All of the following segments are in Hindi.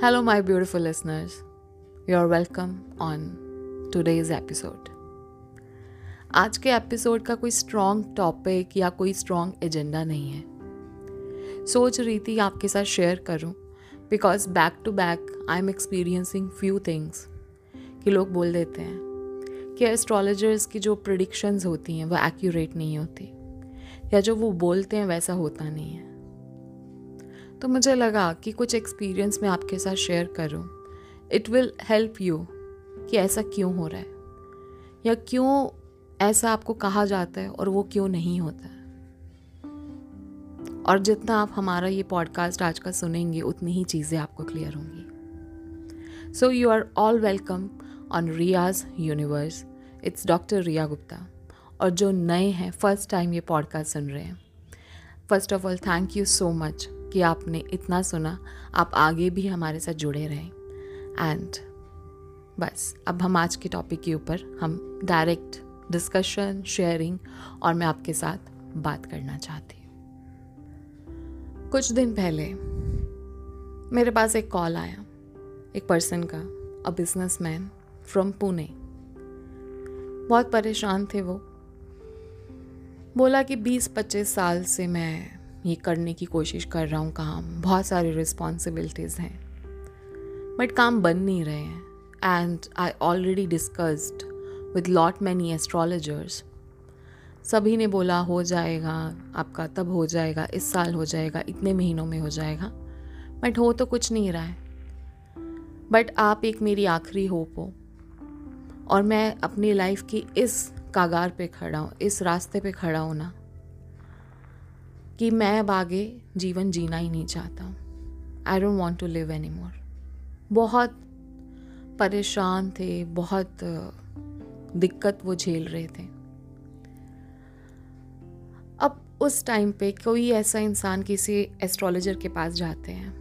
Hello, my beautiful listeners. You're welcome on today's episode. आज के एपिसोड का कोई स्ट्रॉन्ग टॉपिक या कोई स्ट्रॉन्ग एजेंडा नहीं है सोच रही थी आपके साथ शेयर करूँ because back to back I am experiencing few things कि लोग बोल देते हैं कि एस्ट्रोलॉजर्स की जो प्रडिक्शंस होती हैं वो एक्यूरेट नहीं होती या जो वो बोलते हैं वैसा होता नहीं है तो मुझे लगा कि कुछ एक्सपीरियंस मैं आपके साथ शेयर करूँ। इट विल हेल्प यू कि ऐसा क्यों हो रहा है? या क्यों ऐसा आपको कहा जाता है और वो क्यों नहीं होता? है और जितना आप हमारा ये पॉडकास्ट आज का सुनेंगे, उतनी ही चीज़ें आपको क्लियर होंगी। So you are all welcome on Riya's Universe it's doctor Riya Gupta और जो नए हैं फ़र्स्ट टाइम ये पॉडकास्ट सुन रहे हैं। First of all thank you so much कि आपने इतना सुना, आप आगे भी हमारे साथ जुड़े रहें। एंड बस, अब हम आज के टॉपिक के ऊपर हम डायरेक्ट डिस्कशन शेयरिंग और मैं आपके साथ बात करना चाहती हूँ। कुछ दिन पहले मेरे पास एक कॉल आया, एक पर्सन का a businessman from Pune बहुत परेशान थे वो। बोला कि 20-25 साल से मैं ये करने की कोशिश कर रहा हूँ काम। बहुत सारी रिस्पॉन्सिबिलिटीज़ हैं। बट काम बन नहीं रहे हैं। And I already discussed with lot many astrologers सभी ने बोला, हो जाएगा, आपका तब हो जाएगा, इस साल हो जाएगा, इतने महीनों में हो जाएगा। बट हो तो कुछ नहीं रहा है। बट आप एक मेरी आखिरी होप हो। और मैं अपनी लाइफ की इस कागार पे खड़ा हूँ, इस रास्ते पे खड़ा हूँ ना। कि मैं अब आगे जीवन जीना ही नहीं चाहता। I don't want to live any more बहुत परेशान थे, बहुत दिक्कत वो झेल रहे थे। अब उस टाइम पे कोई ऐसा इंसान किसी एस्ट्रोलॉजर के पास जाते हैं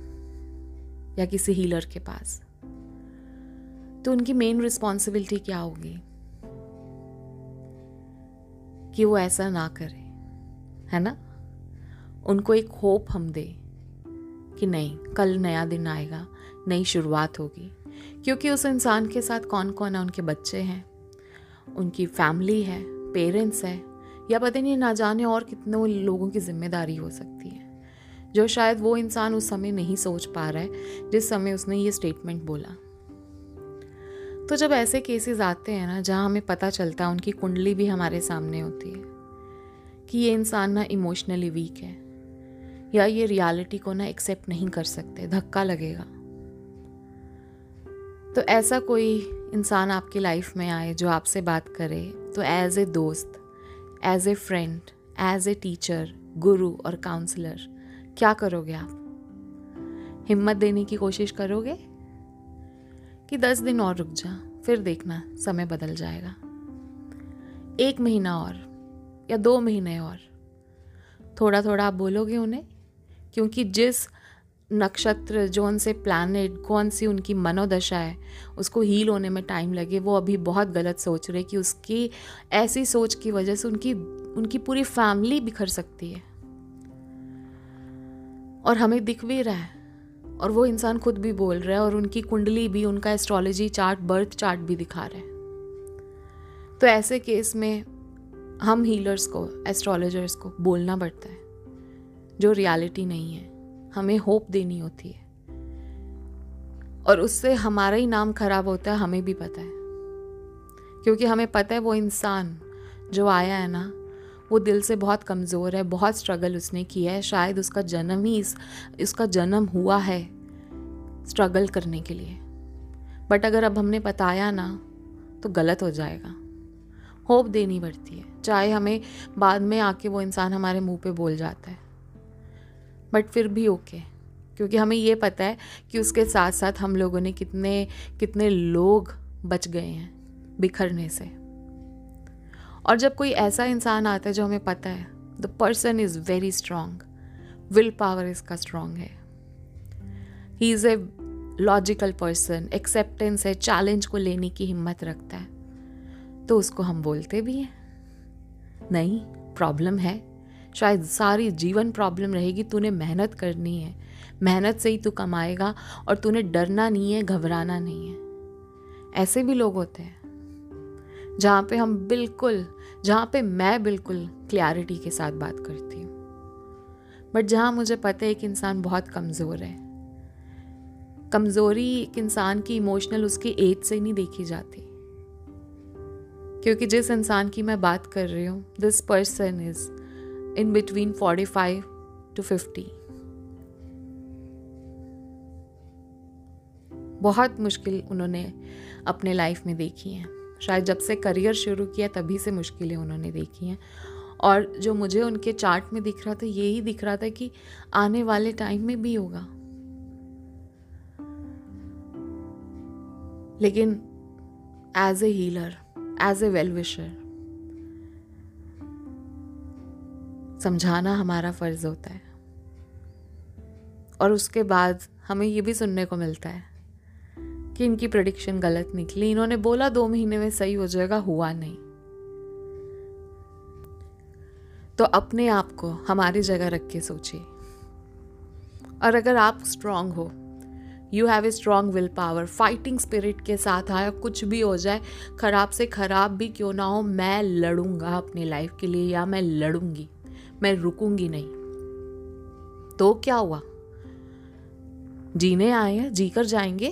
या किसी हीलर के पास तो उनकी मेन रिस्पॉन्सिबिलिटी क्या होगी? कि वो ऐसा ना करे, है ना? उनको एक होप हम दे कि नहीं, कल नया दिन आएगा, नई शुरुआत होगी। क्योंकि उस इंसान के साथ कौन कौन है? उनके बच्चे हैं, उनकी फैमिली है, पेरेंट्स है, या पता नहीं, ना जाने और कितने लोगों की ज़िम्मेदारी हो सकती है। जो शायद वो इंसान उस समय नहीं सोच पा रहा है, जिस समय उसने ये स्टेटमेंट बोला। तो जब ऐसे केसेस आते हैं ना, जहाँ हमें पता चलता है, उनकी कुंडली भी हमारे सामने होती है, कि ये इंसान ना इमोशनली वीक है या ये रियलिटी को ना एक्सेप्ट नहीं कर सकते, धक्का लगेगा। तो ऐसा कोई इंसान आपकी लाइफ में आए जो आपसे बात करे तो एज ए दोस्त as a friend as a teacher guru और काउंसलर क्या करोगे आप? हिम्मत देने की कोशिश करोगे? कि दस दिन और रुक जा, फिर देखना समय बदल जाएगा। एक महीना और या दो महीने और। थोड़ा थोड़ा आप बोलोगे उन्हें क्योंकि जिस नक्षत्र, जो उनसे प्लानट कौन सी उनकी मनोदशा है, उसको हील होने में टाइम लगे, वो अभी बहुत गलत सोच रहे कि उसकी ऐसी सोच की वजह से उनकी उनकी पूरी फैमिली बिखर सकती है। और हमें दिख भी रहा है। और वो इंसान खुद भी बोल रहा है और उनकी कुंडली भी, उनका एस्ट्रोलॉजी चार्ट बर्थ चार्ट भी दिखा रहे हैं। तो ऐसे केस में हम हीलर्स को एस्ट्रोलॉजर्स को बोलना पड़ता है। जो रियलिटी नहीं है। हमें होप देनी होती है। और उससे हमारा ही नाम खराब होता है, हमें भी पता है। क्योंकि हमें पता है वो इंसान जो आया है ना, वो दिल से बहुत कमज़ोर है, बहुत स्ट्रगल उसने किया है। शायद उसका जन्म ही इस, उसका जन्म हुआ है स्ट्रगल करने के लिए। बट अगर अब हमने बताया ना तो गलत हो जाएगा। होप देनी पड़ती है। चाहे हमें बाद में आके वो इंसान हमारे मुँह पे बोल जाता है। बट फिर भी ओके क्योंकि हमें ये पता है कि उसके साथ साथ हम लोगों ने कितने कितने लोग बच गए हैं बिखरने से. और जब कोई ऐसा इंसान आता है जो हमें पता है the person is very strong willpower इसका स्ट्रांग है. He is a logical person acceptance है चैलेंज को लेने की हिम्मत रखता है. तो उसको हम बोलते भी हैं. नहीं प्रॉब्लम है. शायद सारी जीवन प्रॉब्लम रहेगी, तूने मेहनत करनी है। मेहनत से ही तू कमाएगा और तूने डरना नहीं है, घबराना नहीं है। ऐसे भी लोग होते हैं, जहाँ पे हम बिल्कुल, जहाँ पे मैं बिल्कुल क्लैरिटी के साथ बात करती हूँ। बट जहाँ मुझे पता है कि इंसान बहुत कमज़ोर है। कमज़ोरी एक इंसान की इमोशनल उसकी एज से नहीं देखी जाती। क्योंकि जिस इंसान की मैं बात कर रही हूँ this person is between forty five to fifty बहुत मुश्किल उन्होंने अपने लाइफ में देखी हैं। शायद जब से करियर शुरू किया तभी से मुश्किलें उन्होंने देखी हैं। और जो मुझे उनके चार्ट में दिख रहा था, यही दिख रहा था कि आने वाले टाइम में भी होगा। लेकिन as a healer as a well wisher समझाना हमारा फ़र्ज़ होता है। और उसके बाद हमें ये भी सुनने को मिलता है कि इनकी प्रडिक्शन गलत निकली। इन्होंने बोला, दो महीने में सही हो जाएगा। हुआ नहीं। तो अपने आप को हमारी जगह रख के सोचिए। और अगर आप स्ट्रांग हो you have a strong willpower fighting spirit के साथ आया कुछ भी हो जाए, खराब से खराब भी क्यों ना हो, मैं लड़ूँगा अपनी लाइफ के लिए या मैं लड़ूँगी। मैं रुकूँगी नहीं। तो क्या हुआ? जीने आए हैं जी कर जाएँगे?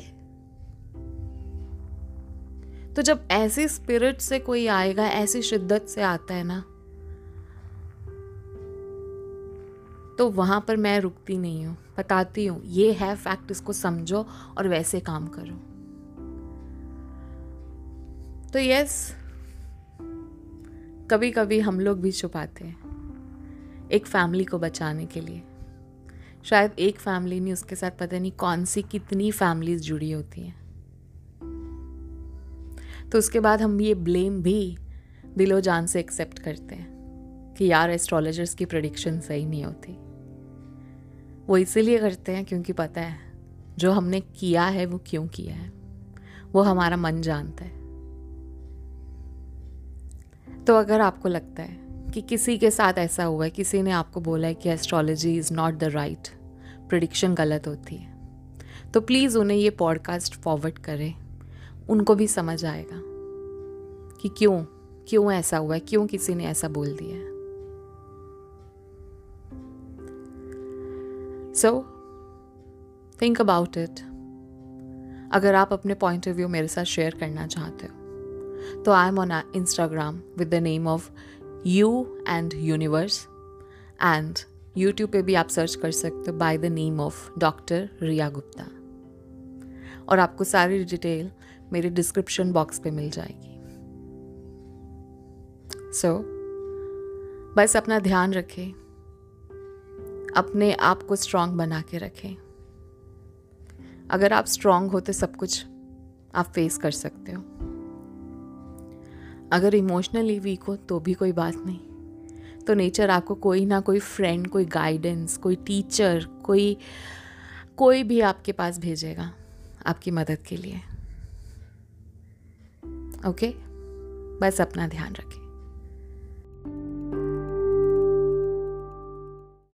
तो जब ऐसी स्पिरिट से कोई आएगा, ऐसी शिद्दत से आता है ना तो वहाँ पर मैं रुकती नहीं हूँ, बताती हूँ, ये है फैक्ट इसको समझो और वैसे काम करो। तो यस कभी कभी हम लोग भी छुपाते हैं। एक फैमिली को बचाने के लिए। शायद एक फैमिली नहीं, उसके साथ पता नहीं कौन सी कितनी फैमिलीज़ जुड़ी होती हैं। तो उसके बाद हम ये ब्लेम भी दिलो जान से एक्सेप्ट करते हैं कि यार एस्ट्रोलॉजर्स की प्रडिक्शन सही नहीं होती। वो इसीलिए करते हैं क्योंकि पता है, जो हमने किया है वो क्यों किया है। वो हमारा मन जानता है। तो अगर आपको लगता है कि किसी के साथ ऐसा हुआ है, किसी ने आपको बोला है कि astrology is not the right prediction गलत होती है। तो प्लीज़ उन्हें ये पॉडकास्ट फॉरवर्ड करें, उनको भी समझ आएगा कि क्यों क्यों ऐसा हुआ है, क्यों किसी ने ऐसा बोल दिया है। सो थिंक अबाउट इट अगर आप अपने पॉइंट ऑफ़ व्यू मेरे साथ शेयर करना चाहते हो तो I am on Instagram with the name of you and Universe and YouTube पे भी आप सर्च कर सकते हो by the name of doctor Riya Gupta और आपको सारी डिटेल मेरे डिस्क्रिप्शन बॉक्स पे मिल जाएगी. सो so, बस अपना ध्यान रखें. अपने आप को स्ट्रांग बना के रखें. अगर आप स्ट्रांग हो तो सब कुछ आप फेस कर सकते हो. अगर इमोशनली वीक हो तो भी कोई बात नहीं। तो नेचर आपको कोई ना कोई फ्रेंड कोई गाइडेंस कोई टीचर कोई कोई भी आपके पास भेजेगा आपकी मदद के लिए। ओके बस अपना ध्यान रखें।